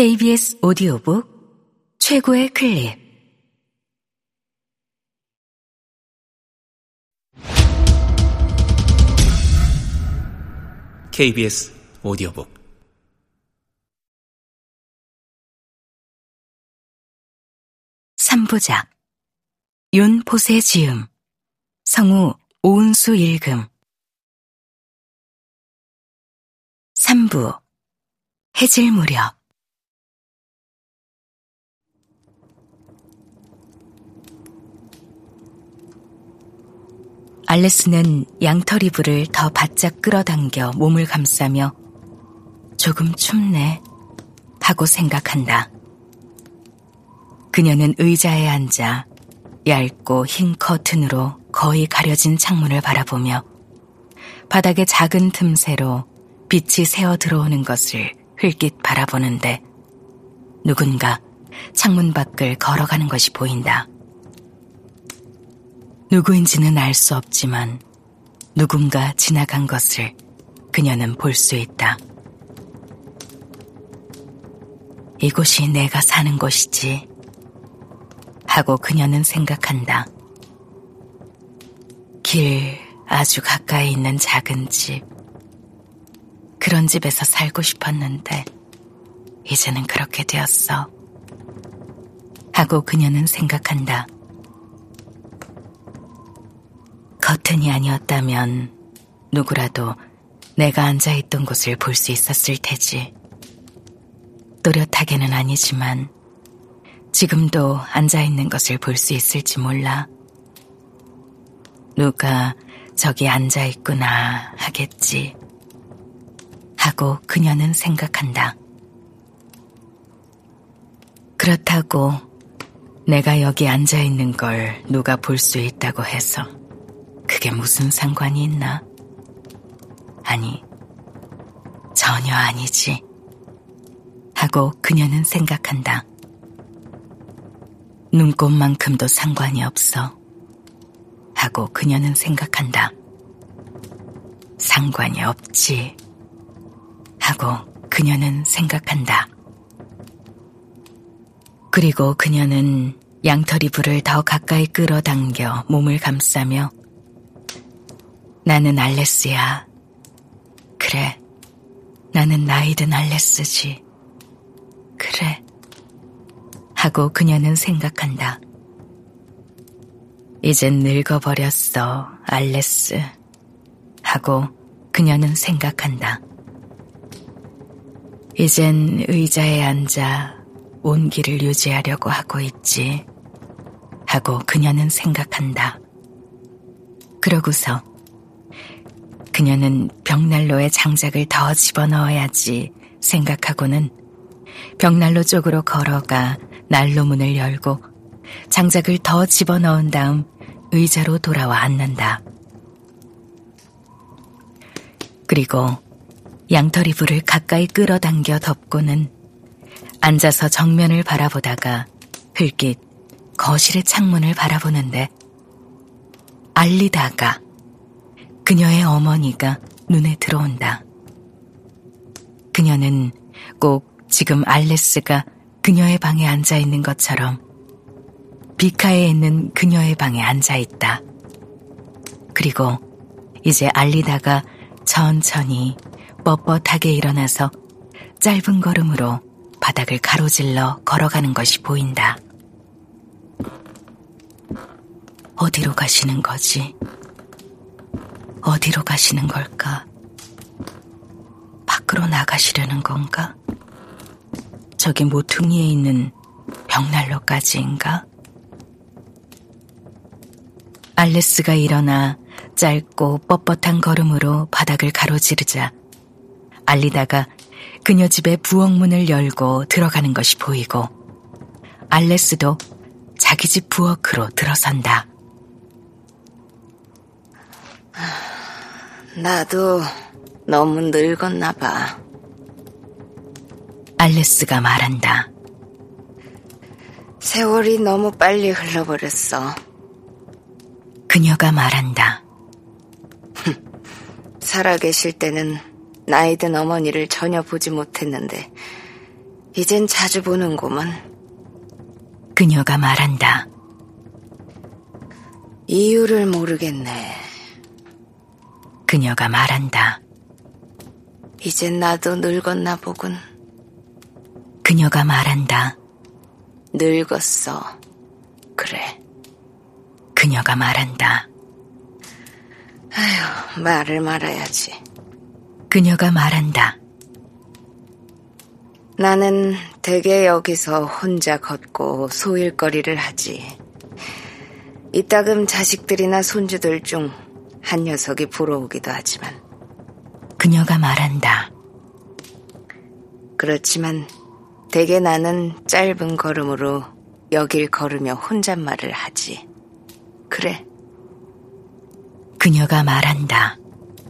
KBS 오디오북 최고의 클립. KBS 오디오북. 삼부작 윤포세 지음 성우 오은수 읽음 3부 해질 무렵 알레스는 양털 이불을 더 바짝 끌어당겨 몸을 감싸며 조금 춥네 하고 생각한다. 그녀는 의자에 앉아 얇고 흰 커튼으로 거의 가려진 창문을 바라보며 바닥의 작은 틈새로 빛이 새어 들어오는 것을 흘깃 바라보는데 누군가 창문 밖을 걸어가는 것이 보인다. 누구인지는 알 수 없지만 누군가 지나간 것을 그녀는 볼 수 있다. 이곳이 내가 사는 곳이지. 하고 그녀는 생각한다. 길 아주 가까이 있는 작은 집. 그런 집에서 살고 싶었는데, 이제는 그렇게 되었어. 하고 그녀는 생각한다. 커튼이 아니었다면 누구라도 내가 앉아있던 곳을 볼 수 있었을 테지. 또렷하게는 아니지만 지금도 앉아있는 것을 볼 수 있을지 몰라. 누가 저기 앉아있구나 하겠지. 하고 그녀는 생각한다. 그렇다고 내가 여기 앉아있는 걸 누가 볼 수 있다고 해서 그게 무슨 상관이 있나? 아니, 전혀 아니지. 하고 그녀는 생각한다. 눈곱만큼도 상관이 없어. 하고 그녀는 생각한다. 상관이 없지. 하고 그녀는 생각한다. 그리고 그녀는 양털 이불을 더 가까이 끌어당겨 몸을 감싸며 나는 알레스야. 그래. 나는 나이든 알레스지. 그래. 하고 그녀는 생각한다. 이젠 늙어버렸어, 알레스. 하고 그녀는 생각한다. 이젠 의자에 앉아 온기를 유지하려고 하고 있지. 하고 그녀는 생각한다. 그러고서 그녀는 벽난로에 장작을 더 집어넣어야지 생각하고는 벽난로 쪽으로 걸어가 난로 문을 열고 장작을 더 집어넣은 다음 의자로 돌아와 앉는다. 그리고 양털 이 불을 가까이 끌어당겨 덮고는 앉아서 정면을 바라보다가 흘깃 거실의 창문을 바라보는데 알리다가 그녀의 어머니가 눈에 들어온다. 그녀는 꼭 지금 알레스가 그녀의 방에 앉아 있는 것처럼 비카에 있는 그녀의 방에 앉아 있다. 그리고 이제 알리다가 천천히 뻣뻣하게 일어나서 짧은 걸음으로 바닥을 가로질러 걸어가는 것이 보인다. 어디로 가시는 거지? 어디로 가시는 걸까? 밖으로 나가시려는 건가? 저기 모퉁이에 있는 벽난로까지인가? 알레스가 일어나 짧고 뻣뻣한 걸음으로 바닥을 가로지르자 알리다가 그녀 집의 부엌문을 열고 들어가는 것이 보이고 알레스도 자기 집 부엌으로 들어선다. 나도 너무 늙었나 봐. 알레스가 말한다. 세월이 너무 빨리 흘러버렸어. 그녀가 말한다. 살아계실 때는 나이 든 어머니를 전혀 보지 못했는데, 이젠 자주 보는구먼. 그녀가 말한다. 이유를 모르겠네. 그녀가 말한다. 이젠 나도 늙었나 보군. 그녀가 말한다. 늙었어. 그래. 그녀가 말한다. 아휴, 말을 말아야지. 그녀가 말한다. 나는 대개 여기서 혼자 걷고 소일거리를 하지. 이따금 자식들이나 손주들 중 한 녀석이 부러우기도 하지만 그녀가 말한다. 그렇지만 대개 나는 짧은 걸음으로 여길 걸으며 혼잣말을 하지. 그래, 그녀가 말한다.